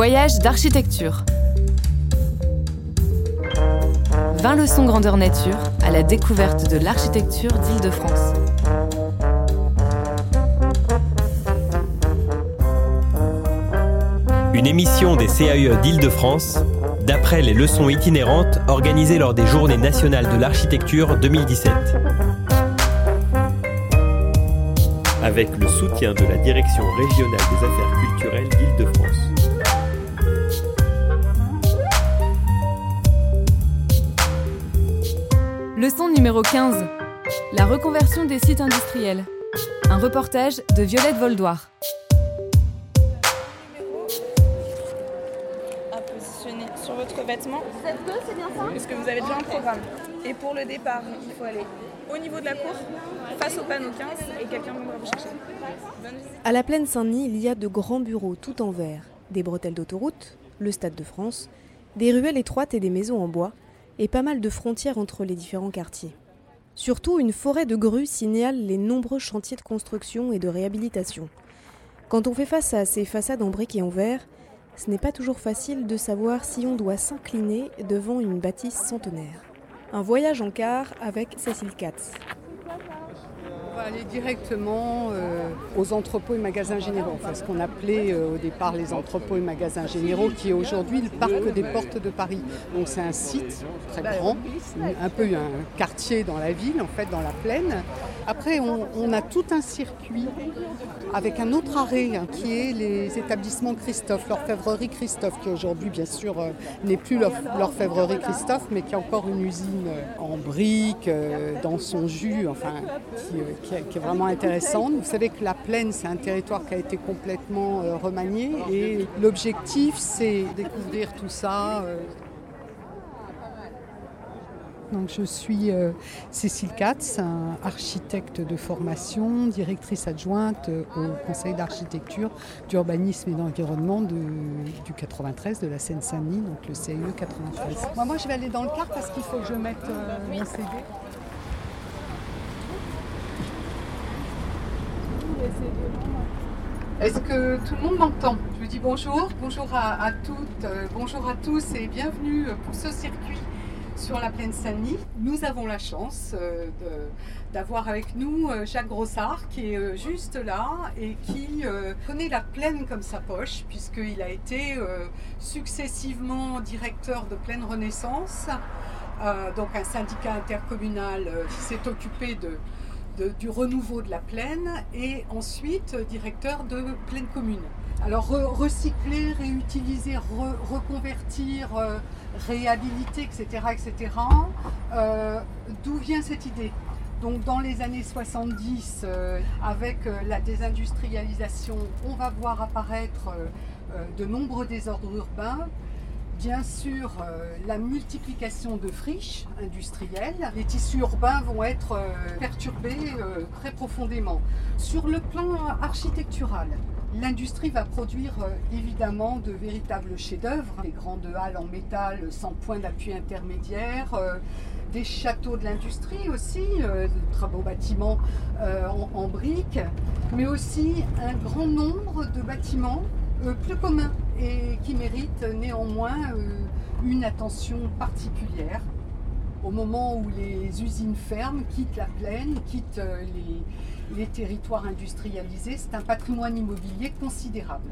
Voyage d'architecture. 20 leçons grandeur nature à la découverte de l'architecture d'Île-de-France. Une émission des CAE d'Île-de-France, d'après les leçons itinérantes organisées lors des Journées nationales de l'architecture 2017. Avec le soutien de la Direction régionale des affaires culturelles d'Île-de-France. Leçon numéro 15. La reconversion des sites industriels. Un reportage de Violette Voldoir. à positionner sur votre vêtement. Est-ce que vous avez déjà un programme Et pour le départ, il faut aller au niveau de la cour, face au panneau 15, et quelqu'un viendra vous chercher. À la plaine Saint-Denis, il y a de grands bureaux tout en verre, des bretelles d'autoroute, le Stade de France, des ruelles étroites et des maisons en bois, et pas mal de frontières entre les différents quartiers. Surtout, une forêt de grues signale les nombreux chantiers de construction et de réhabilitation. Quand on fait face à ces façades en briques et en verre, ce n'est pas toujours facile de savoir si on doit s'incliner devant une bâtisse centenaire. Un voyage en car avec Cécile Katz. Va aller directement euh, aux entrepôts et magasins généraux, ce qu'on appelait euh, au départ les entrepôts et magasins généraux, qui est aujourd'hui le parc des portes de Paris. Donc c'est un site très grand, un peu un quartier dans la ville, en fait dans la plaine. Après on, a tout un circuit avec un autre arrêt hein, qui est les établissements Christophe, l'orfèvrerie Christophe, qui aujourd'hui bien sûr euh, n'est plus l'orf- l'orfèvrerie Christophe, mais qui a encore une usine euh, en briques, euh, dans son jus, enfin qui, est- qui est vraiment intéressante. Vous savez que la plaine, c'est un territoire qui a été complètement remanié et l'objectif, c'est découvrir tout ça. Donc, je suis euh, Cécile Katz, un architecte de formation, directrice adjointe euh, au Conseil d'architecture, d'urbanisme et d'environnement de- du 93 de la Seine-Saint-Denis, donc le CIE 93. Moi, moi, je vais aller dans le car parce qu'il faut que je mette euh, mon CD. Est-ce que tout le monde m'entend? Je vous dis bonjour, bonjour à, à toutes, euh, bonjour à tous et bienvenue pour ce circuit sur la plaine Saint-Denis. Nous avons la chance euh, d'avoir avec nous euh, Jacques Grossard qui est euh, juste là et qui connaît la plaine comme sa poche puisqu'il a été successivement directeur de Plaine Renaissance, donc un syndicat intercommunal qui s'est occupé de, du renouveau de la plaine et ensuite euh, directeur de Plaine Commune. Alors re- recycler, réutiliser, re- reconvertir, euh, réhabiliter, etc. etc. Euh, D'où vient cette idée? Donc dans les années 70, euh, avec la désindustrialisation, on va voir apparaître de nombreux désordres urbains. Bien sûr, euh, la multiplication de friches industrielles. Les tissus urbains vont être euh, perturbés euh, très profondément. Sur le plan architectural, l'industrie va produire évidemment de véritables chefs-d'œuvre. Les grandes halles en métal sans point d'appui intermédiaire, des châteaux de l'industrie aussi, de très beaux bâtiments en, en briques, mais aussi un grand nombre de bâtiments plus communs et qui méritent néanmoins euh, une attention particulière. Au moment où les usines ferment, quittent la plaine, quittent euh, les, territoires industrialisés, c'est un patrimoine immobilier considérable.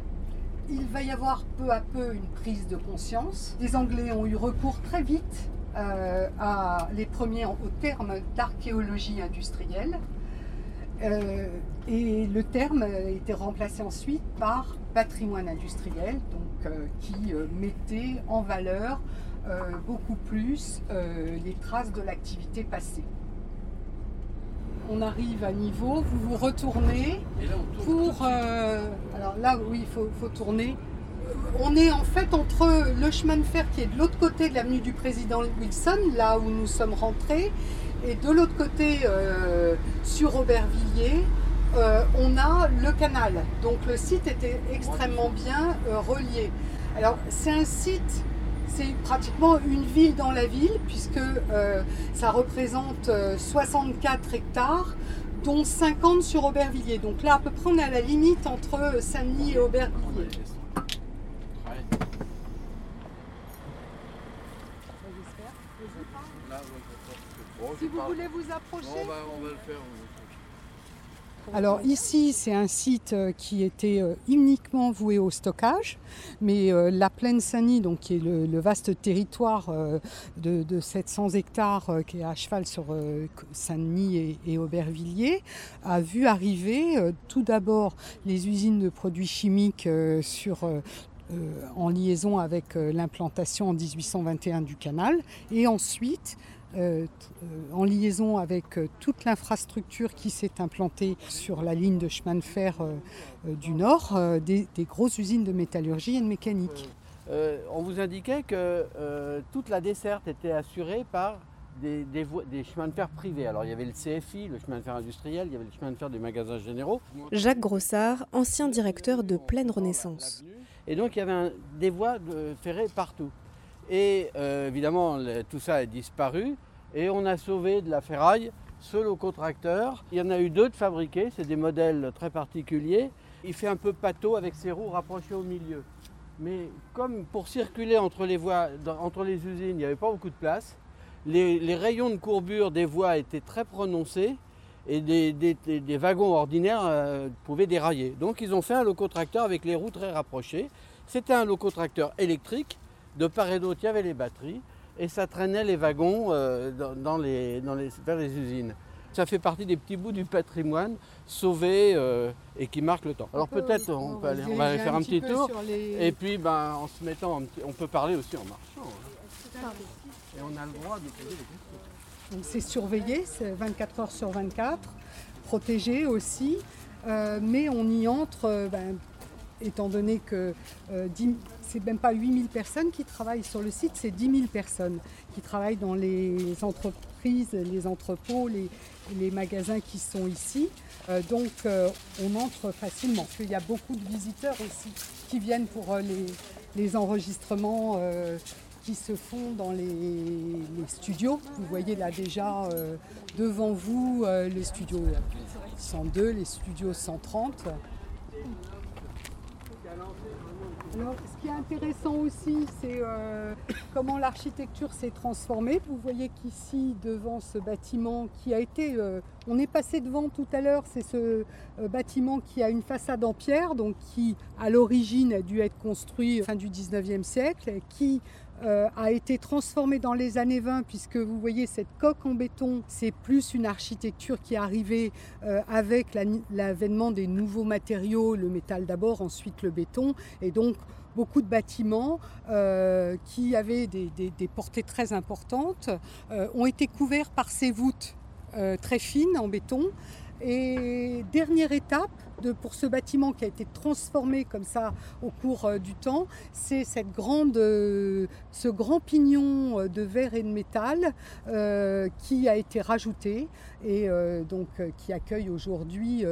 Il va y avoir peu à peu une prise de conscience. Les Anglais ont eu recours très vite euh, à les premiers au terme d'archéologie industrielle. Euh, et le terme a été remplacé ensuite par patrimoine industriel, donc, euh, qui euh, mettait en valeur beaucoup plus les traces de l'activité passée. On arrive à niveau, vous vous retournez pour... euh, alors là, oui, il faut, faut tourner. On est en fait entre le chemin de fer qui est de l'autre côté de l'avenue du président Wilson, là où nous sommes rentrés, et de l'autre côté, euh, sur Aubervilliers, euh, on a le canal. Donc le site était extrêmement bien euh, relié. Alors c'est un site, c'est pratiquement une ville dans la ville, puisque ça représente euh, 64 hectares, dont 50 sur Aubervilliers. Donc là, à peu près, on est à la limite entre Saint-Denis et Aubervilliers. Si vous voulez vous approcher. on, va, on va le faire. Alors ici, c'est un site euh, qui était euh, uniquement voué au stockage, mais euh, la plaine Saint-Denis, donc qui est le, vaste territoire de, 700 hectares qui est à cheval sur Saint-Denis et, Aubervilliers, a vu arriver tout d'abord les usines de produits chimiques sur en liaison avec l'implantation en 1821 du canal, et ensuite euh, euh, en liaison avec euh, toute l'infrastructure qui s'est implantée sur la ligne de chemin de fer du Nord, des, grosses usines de métallurgie et de mécanique. on vous indiquait que toute la desserte était assurée par des, chemins de fer privés. Alors il y avait le CFI, le chemin de fer industriel, il y avait le chemin de fer des magasins généraux. Jacques Grossard, ancien directeur de Pleine Renaissance. Et donc il y avait des voies ferrées partout. Et euh, évidemment, tout ça a disparu. Et on a sauvé de la ferraille ce locotracteur. Il y en a eu deux de fabriqués, c'est des modèles très particuliers. Il fait un peu pâteau avec ses roues rapprochées au milieu. Mais comme pour circuler entre les voies, entre les usines, il n'y avait pas beaucoup de place, les, rayons de courbure des voies étaient très prononcés et des, wagons ordinaires euh, pouvaient dérailler. Donc ils ont fait un locotracteur avec les roues très rapprochées. C'était un locotracteur électrique de part et d'autre, il y avait les batteries et ça traînait les wagons euh, dans, les, vers les usines. Ça fait partie des petits bouts du patrimoine sauvés euh, et qui marquent le temps. Alors peut-être on, peut aller, on va aller faire un petit, tour et puis ben, en se mettant, on peut parler aussi en marchant. Hein. Et on a le droit de poser des questions. C'est surveillé, c'est 24 heures sur 24, protégé aussi, euh, mais on y entre ben, étant donné que euh, c'est même pas 8000 personnes qui travaillent sur le site, c'est 10 000 personnes qui travaillent dans les entreprises, les entrepôts, les, magasins qui sont ici. Euh, donc euh, on entre facilement. Il y a beaucoup de visiteurs aussi qui viennent pour les, enregistrements qui se font dans les, les, studios. Vous voyez là déjà devant vous les studios 102, les studios 130. Alors, ce qui est intéressant aussi, c'est euh, comment l'architecture s'est transformée. Vous voyez qu'ici, devant ce bâtiment qui a été, euh, on est passé devant tout à l'heure, c'est ce euh, bâtiment qui a une façade en pierre, donc qui à l'origine a dû être construit fin du 19e siècle, qui euh, a été transformé dans les années 20 puisque vous voyez cette coque en béton, c'est plus une architecture qui est arrivée euh, avec l'avènement des nouveaux matériaux, le métal d'abord, ensuite le béton, et donc beaucoup de bâtiments euh, qui avaient des, portées très importantes ont été couverts par ces voûtes très fines en béton. Et dernière étape, pour ce bâtiment qui a été transformé comme ça au cours euh, du temps, c'est cette grande, euh, ce grand pignon euh, de verre et de métal qui a été rajouté et donc qui accueille aujourd'hui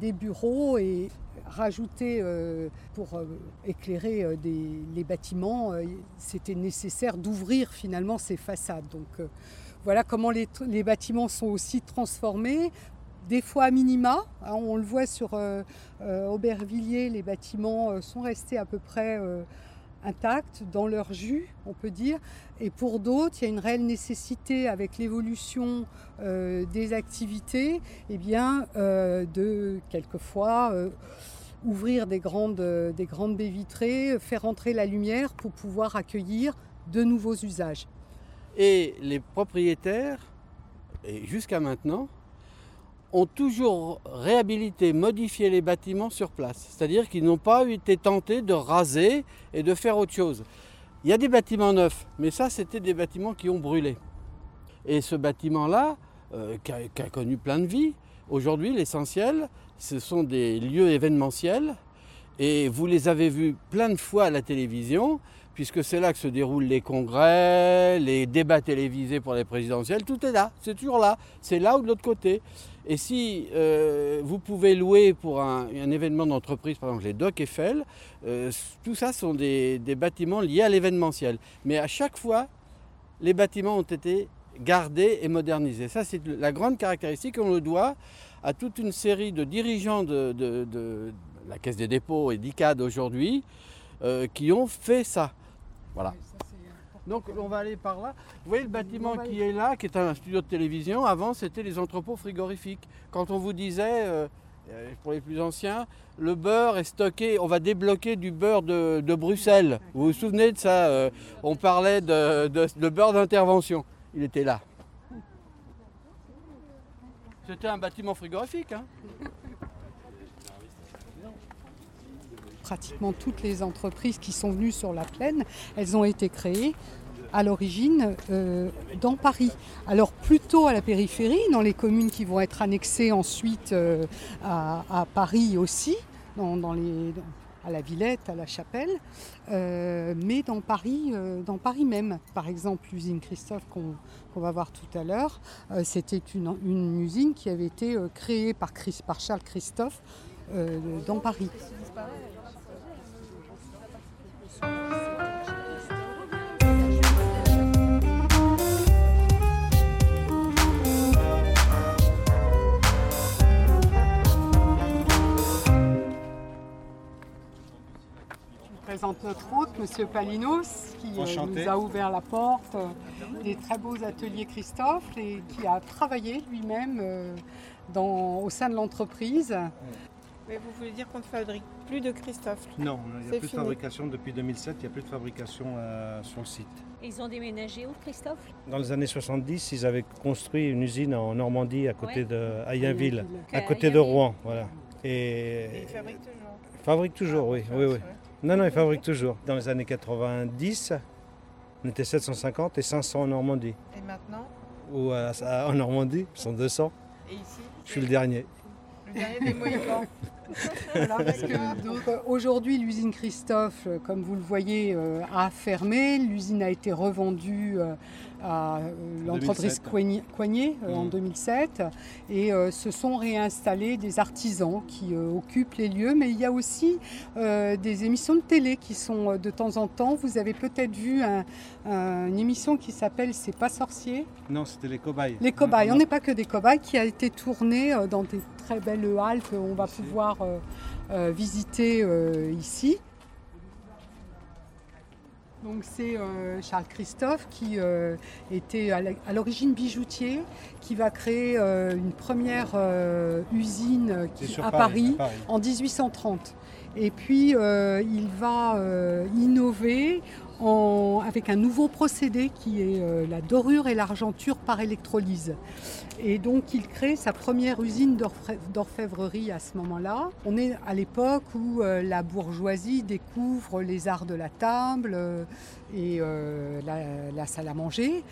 des bureaux et rajouté pour éclairer les bâtiments, c'était nécessaire d'ouvrir finalement ces façades. Donc voilà comment les, bâtiments sont aussi transformés des fois à minima. Hein, on le voit sur euh, euh, Aubervilliers, les bâtiments euh, sont restés à peu près intacts dans leur jus, on peut dire. Et pour d'autres, il y a une réelle nécessité avec l'évolution des activités, eh bien, de quelquefois ouvrir des grandes, des grandes baies vitrées, faire entrer la lumière pour pouvoir accueillir de nouveaux usages. Et les propriétaires, jusqu'à maintenant, ont toujours réhabilité, modifié les bâtiments sur place. C'est-à-dire qu'ils n'ont pas été tentés de raser et de faire autre chose. Il y a des bâtiments neufs, mais ça, c'était des bâtiments qui ont brûlé. Et ce bâtiment-là, euh, qui, a, connu plein de vies, aujourd'hui, l'essentiel, ce sont des lieux événementiels. Et vous les avez vus plein de fois à la télévision puisque c'est là que se déroulent les congrès, les débats télévisés pour les présidentielles, tout est là, c'est toujours là, c'est là ou de l'autre côté. Et si euh, vous pouvez louer pour un, événement d'entreprise, par exemple les Doc Eiffel, euh, tout ça sont des, bâtiments liés à l'événementiel. Mais à chaque fois, les bâtiments ont été gardés et modernisés. Ça, c'est la grande caractéristique. On le doit à toute une série de dirigeants de, la Caisse des dépôts et d'ICAD aujourd'hui euh, qui ont fait ça. Voilà. Donc on va aller par là. Vous voyez le bâtiment qui est là, qui est un studio de télévision. Avant, c'était les entrepôts frigorifiques. Quand on vous disait, euh, euh, pour les plus anciens, le beurre est stocké, on va débloquer du beurre de, de Bruxelles. Vous vous souvenez de ça euh, On parlait de, de- de beurre d'intervention. Il était là. C'était un bâtiment frigorifique. Hein Pratiquement toutes les entreprises qui sont venues sur la plaine, elles ont été créées à l'origine euh, dans Paris. Alors plutôt à la périphérie, dans les communes qui vont être annexées ensuite euh, à, Paris aussi, dans, les, à la Villette, à la Chapelle, euh, mais dans Paris, dans Paris même. Par exemple, l'usine Christophe qu'on va voir tout à l'heure, c'était une, usine qui avait été créée par, Charles Christophe dans Paris. Présente notre hôte, Monsieur Palinos, qui euh, Enchanté. nous a ouvert la porte euh, des très beaux ateliers Christophe et qui a travaillé lui-même euh, au sein de l'entreprise. Mais vous voulez dire qu'on ne fabrique plus de Christophe? Non, il n'y a plus de fabrication depuis 2007, il n'y a plus de fabrication euh, sur le site. Ils ont déménagé où, Christophe? Dans les années 70, ils avaient construit une usine en Normandie à côté Ouais. de à À côté de. Rouen. Voilà. Et Et ils fabriquent toujours. ils fabriquent toujours, oui, Ah, oui, oui. ouais. Non, non, ils fabriquent toujours. Dans les années 90, on était 750 et 500 en Normandie. Et maintenant Ou à- à- en Normandie, ils sont 200. Et ici Je suis le dernier. Le dernier des Mohicans. Voilà, parce que, donc, aujourd'hui, l'usine Christophe, euh, comme vous le voyez, euh, a fermé. L'usine a été revendue euh, à euh, l'entreprise 2007. Coigny- Coignet euh, en Mhm. 2007. Et euh, se sont réinstallés des artisans qui euh, occupent les lieux. Mais il y a aussi euh, des émissions de télé qui sont de temps en temps. Vous avez peut-être vu un- un- une émission qui s'appelle C'est pas sorcier. Non, c'était les cobayes. Les cobayes, Non, on n'est pas que des cobayes, qui a été tourné euh, dans des très belles halles qu'on va pouvoir visiter ici. Donc c'est euh, Charles Christophe qui euh, était à l'origine bijoutier, qui va créer euh, une première usine qui- à Paris, Paris à Paris. en 1830. Et puis il va innover avec un nouveau procédé qui est euh, la dorure et l'argenture par électrolyse. Et donc il crée sa première usine d'orfè- d'orfèvrerie à ce moment-là. On est à l'époque où euh, la bourgeoisie découvre les arts de la table euh, et la, salle à manger.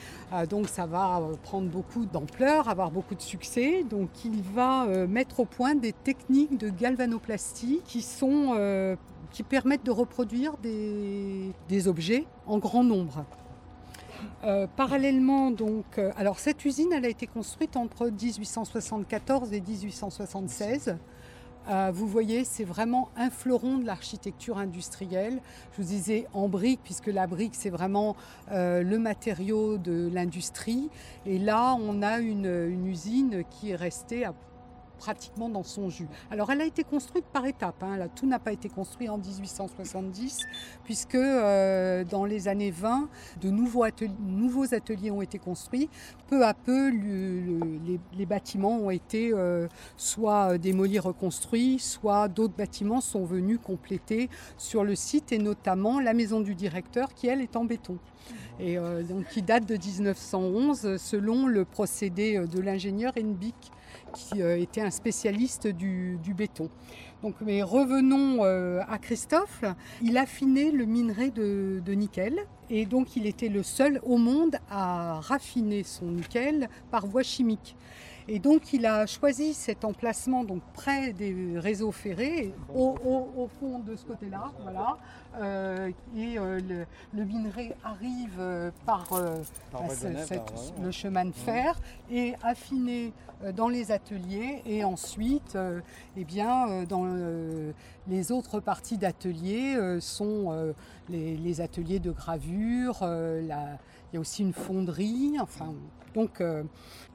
Donc ça va prendre beaucoup d'ampleur, avoir beaucoup de succès. Donc il va mettre au point des techniques de galvanoplastie qui sont qui permettent de reproduire des, objets en grand nombre. Euh, parallèlement, donc, euh, alors cette usine, elle a été construite entre 1874 et 1876. Euh, vous voyez, c'est vraiment un fleuron de l'architecture industrielle. Je vous disais en brique, puisque la brique, c'est vraiment le matériau de l'industrie. Et là, on a une, une usine qui est restée à- pratiquement dans son jus. Alors, elle a été construite par étapes. hein. Là, tout n'a pas été construit en 1870, puisque euh, dans les années 20, de nouveaux ateliers, ont été construits. Peu à peu, le- le- les, bâtiments ont été euh, soit démolis, reconstruits, soit d'autres bâtiments sont venus compléter sur le site, et notamment la maison du directeur, qui elle est en béton. Et euh, donc qui date de 1911 selon le procédé euh, de l'ingénieur Henbick qui euh, était un spécialiste du, béton. Donc, mais revenons euh, à Christophe. Il affinait le minerai de, nickel et donc il était le seul au monde à raffiner son nickel par voie chimique. Et donc il a choisi cet emplacement donc près des réseaux ferrés, au, au- au fond de ce côté-là, voilà. Euh, et euh, le, le minerai arrive euh, par, euh, bah, Genève, cette- là, le chemin de fer et affiné euh, dans les ateliers et ensuite euh, eh bien, euh, dans euh, les autres parties d'ateliers euh, sont euh, les, les ateliers de gravure, euh, la- Il y a aussi une fonderie. Enfin, donc, euh,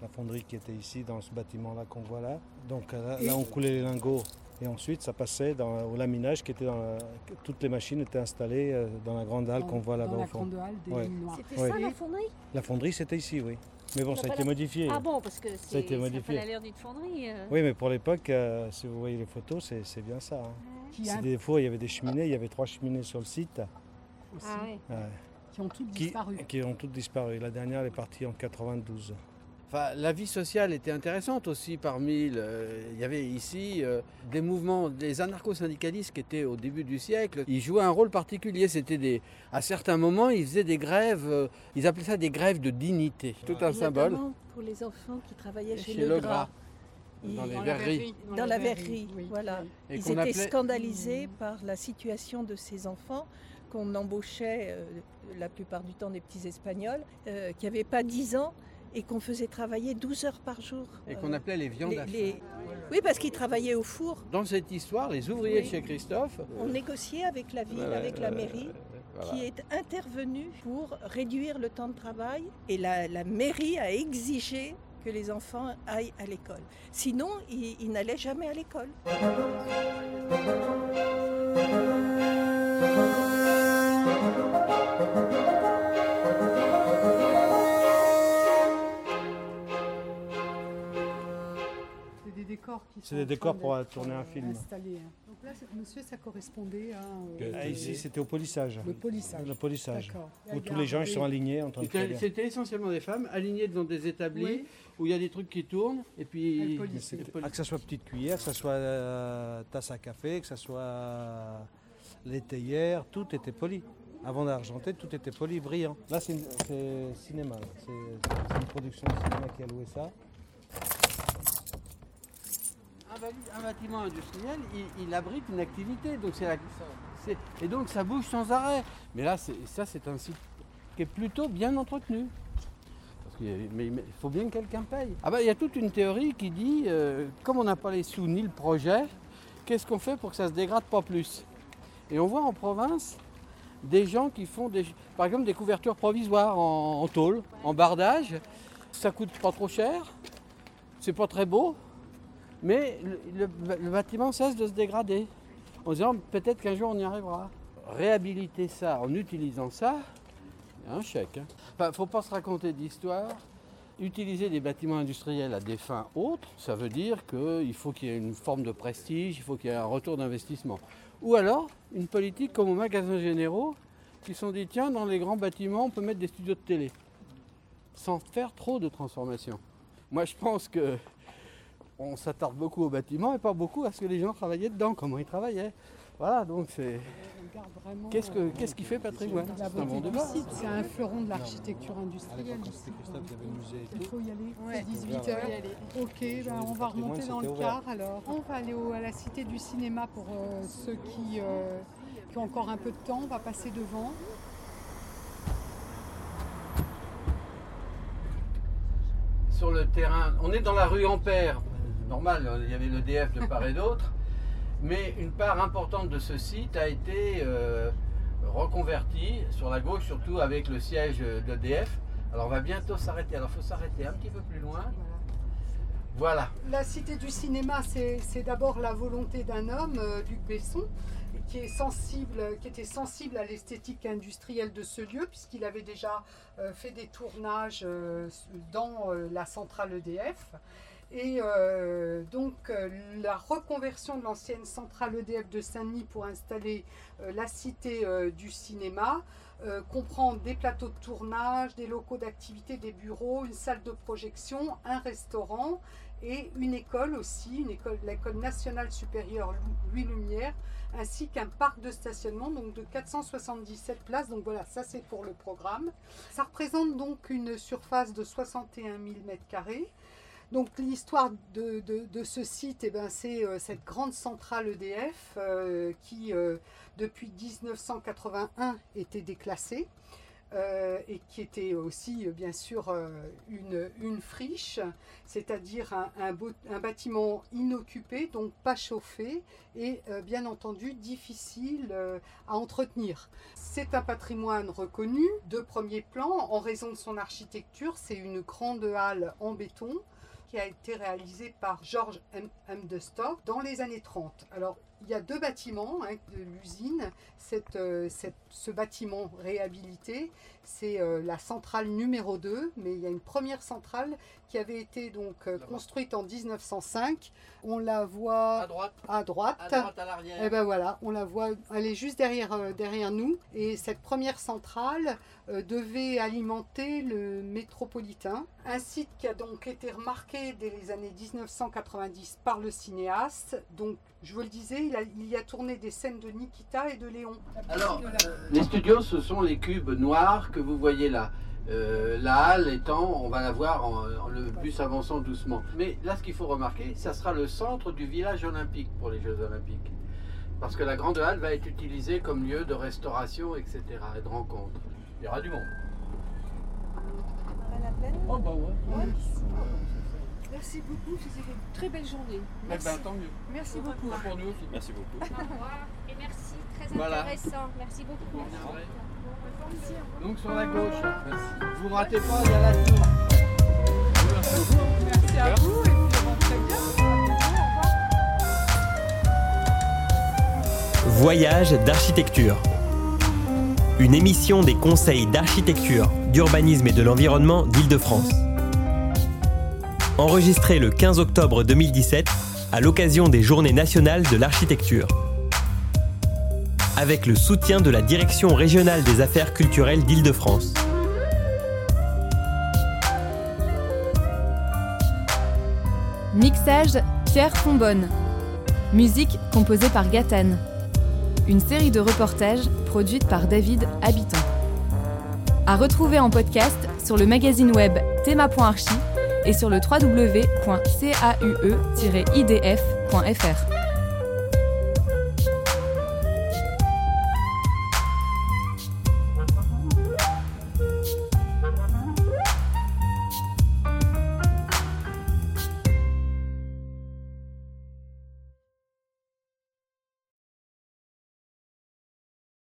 La fonderie qui était ici dans ce bâtiment-là qu'on voit là. Donc là, là, on coulait les lingots et ensuite ça passait dans, au laminage qui était dans la- toutes les machines étaient installées euh, dans la grande halle qu'on voit là-bas au fond. grande halle des Ouais. Luminoirs. C'était Ouais. ça la fonderie? La fonderie c'était ici, oui. Mais bon, Ça ça a été modifié. Ah bon, parce que Ça a c'est- été ça modifié. l'air d'une fonderie. euh. Oui, mais pour l'époque, euh, si vous voyez les photos, c'est bien ça. hein. Qui, a- des fois, il y avait des cheminées, il y avait trois cheminées sur le site aussi, Ah ouais. ouais, qui ont toutes qui, disparu. qui ont toutes disparu. La dernière elle est partie en 92. Enfin, la vie sociale était intéressante aussi parmi. le- Il y avait ici euh, des mouvements, des anarcho-syndicalistes qui étaient au début du siècle. Ils jouaient un rôle particulier. C'était des, à certains moments, ils faisaient des grèves. euh, ils appelaient ça des grèves de dignité. Tout un Et symbole. pour les enfants qui travaillaient chez, Chez Le Le Gras. Dans les verreries. verrerie. dans la verrerie, oui. voilà. Et Ils étaient appelait- scandalisés par la situation de ces enfants qu'on embauchait euh, la plupart du temps des petits Espagnols euh, qui n'avaient pas 10 ans et qu'on faisait travailler 12 heures par jour. Et qu'on Euh, appelait les viandes les- à les-. Oui, parce qu'ils travaillaient au four. Dans cette histoire, les ouvriers de chez Christophe. On négociait avec la ville, voilà, avec la euh, mairie, voilà. qui est intervenue pour réduire le temps de travail. Et la, la mairie a exigé que les enfants aillent à l'école. Sinon, ils, ils n'allaient jamais à l'école. Décors qui C'est des décors pour tourner un euh, film. installés, hein. Donc là, monsieur, ça correspondait à euh, Ah, ici, c'était au polissage. le polissage. Le polissage. D'accord. Où tous les gens ils sont alignés en train de C'était essentiellement des femmes alignées devant des établis Oui. où il y a des trucs qui tournent et puis ah, que ça soit petite cuillère, que ça soit euh, tasse à café, que ça soit euh, les théières, tout était poli. Avant d'argenter, tout était poli, brillant. Là, c'est cinéma. c'est une production de cinéma qui a loué ça. Un, bâtiment industriel, il, abrite une activité, donc c'est et donc ça bouge sans arrêt. Mais là, ça, c'est un site qui est plutôt bien entretenu. Mais il faut bien que quelqu'un paye. Ah bah, il y a toute une théorie qui dit, euh, comme on n'a pas les sous ni le projet, qu'est-ce qu'on fait pour que ça se dégrade pas plus? Et on voit en province des gens qui font, des, par exemple, des couvertures provisoires en, en tôle, en bardage. Ça coûte pas trop cher, c'est pas très beau, mais le, bâtiment cesse de se dégrader. En disant peut-être qu'un jour on y arrivera. Réhabiliter ça en utilisant ça, un chèque. Il Enfin, faut pas se raconter d'histoire. Utiliser des bâtiments industriels à des fins autres, ça veut dire qu'il faut qu'il y ait une forme de prestige, il faut qu'il y ait un retour d'investissement. Ou alors une politique comme aux magasins généraux qui sont dit tiens, dans les grands bâtiments, on peut mettre des studios de télé sans faire trop de transformation. Moi, je pense que on s'attarde beaucoup au bâtiment et pas beaucoup à ce que les gens travaillaient dedans, comment ils travaillaient. Voilà, donc c'est. Qu'est-ce que qu'est-ce qui fait patrimoine la C'est un bon débat. c'est un fleuron de l'architecture industrielle. il y avait le musée et Il tout. faut y aller, Ouais. c'est Faut 18 heures. Ok, ben on va remonter dans le car alors. On va aller au- à la cité du cinéma pour euh, ceux qui, euh, qui ont encore un peu de temps. On va passer devant. Sur le terrain, on est dans la rue Ampère. Normal, il y avait le DF de part et d'autre. Mais une part importante de ce site a été euh, reconvertie sur la gauche, surtout avec le siège de DF. Alors on va bientôt s'arrêter. Alors il faut s'arrêter un petit peu plus loin. Voilà. La cité du cinéma, c'est d'abord la volonté d'un homme, euh, Luc Besson, qui, était sensible à l'esthétique industrielle de ce lieu, puisqu'il avait déjà euh, fait des tournages dans la centrale EDF. Et euh, donc euh, la reconversion de l'ancienne centrale EDF de Saint-Denis pour installer euh, la cité du cinéma comprend des plateaux de tournage, des locaux d'activité, des bureaux, une salle de projection, un restaurant et une école aussi, l'école nationale supérieure Louis Lumière, ainsi qu'un parc de stationnement donc de 477 places. Donc voilà, ça c'est pour le programme. Ça représente donc une surface de 61 000 m2. Donc l'histoire de, de- ce site, eh ben, c'est euh, cette grande centrale EDF euh, qui, euh, depuis 1981, était déclassée. et qui était aussi bien sûr une, une friche, c'est-à-dire un, un, bâtiment inoccupé, donc pas chauffé et bien entendu difficile à entretenir. C'est un patrimoine reconnu de premier plan en raison de son architecture. C'est une grande halle en béton qui a été réalisée par George M. M. de dans les années 30. Alors, il y a deux bâtiments hein, de l'usine. Euh, ce bâtiment réhabilité, c'est euh, la centrale numéro 2, mais il y a une première centrale qui avait été donc euh, construite en 1905. On la voit à droite, à droite, à, droite, à l'arrière. Et eh ben voilà, on la voit, elle est juste derrière, derrière nous. Et cette première centrale devait alimenter le métropolitain, un site qui a donc été remarqué dès les années 1990 par le cinéaste. Donc, je vous le disais, il, y a tourné des scènes de Nikita et de Léon. Alors, les studios, ce sont les cubes noirs que vous voyez là. Euh, la halle étant, on va la voir en, le bus avançant doucement. Mais là, ce qu'il faut remarquer, ça sera le centre du village olympique pour les Jeux olympiques. Parce que la grande halle va être utilisée comme lieu de restauration, etc. et de rencontre. Il y aura du monde. Oh bah ouais. Merci beaucoup, c'était une très belle journée. Eh ben, merci. tant mieux. Merci beaucoup. Pour nous aussi. Merci beaucoup. Au revoir et merci, très intéressant. Merci beaucoup. Donc sur la gauche, merci. vous ratez pas, il y a la tour. Merci à vous et puis rentrez bien. Voyage d'architecture. Une émission des conseils d'architecture, d'urbanisme et de l'environnement d'Île-de-France enregistré le 15 octobre 2017 à l'occasion des Journées nationales de l'architecture. Avec le soutien de la Direction régionale des affaires culturelles d'Île-de-France. Mixage Pierre Fombonne. Musique composée par Gatane. Une série de reportages produite par David Habitant. À retrouver en podcast sur le magazine web thema.archi et sur le www.caue-idf.fr.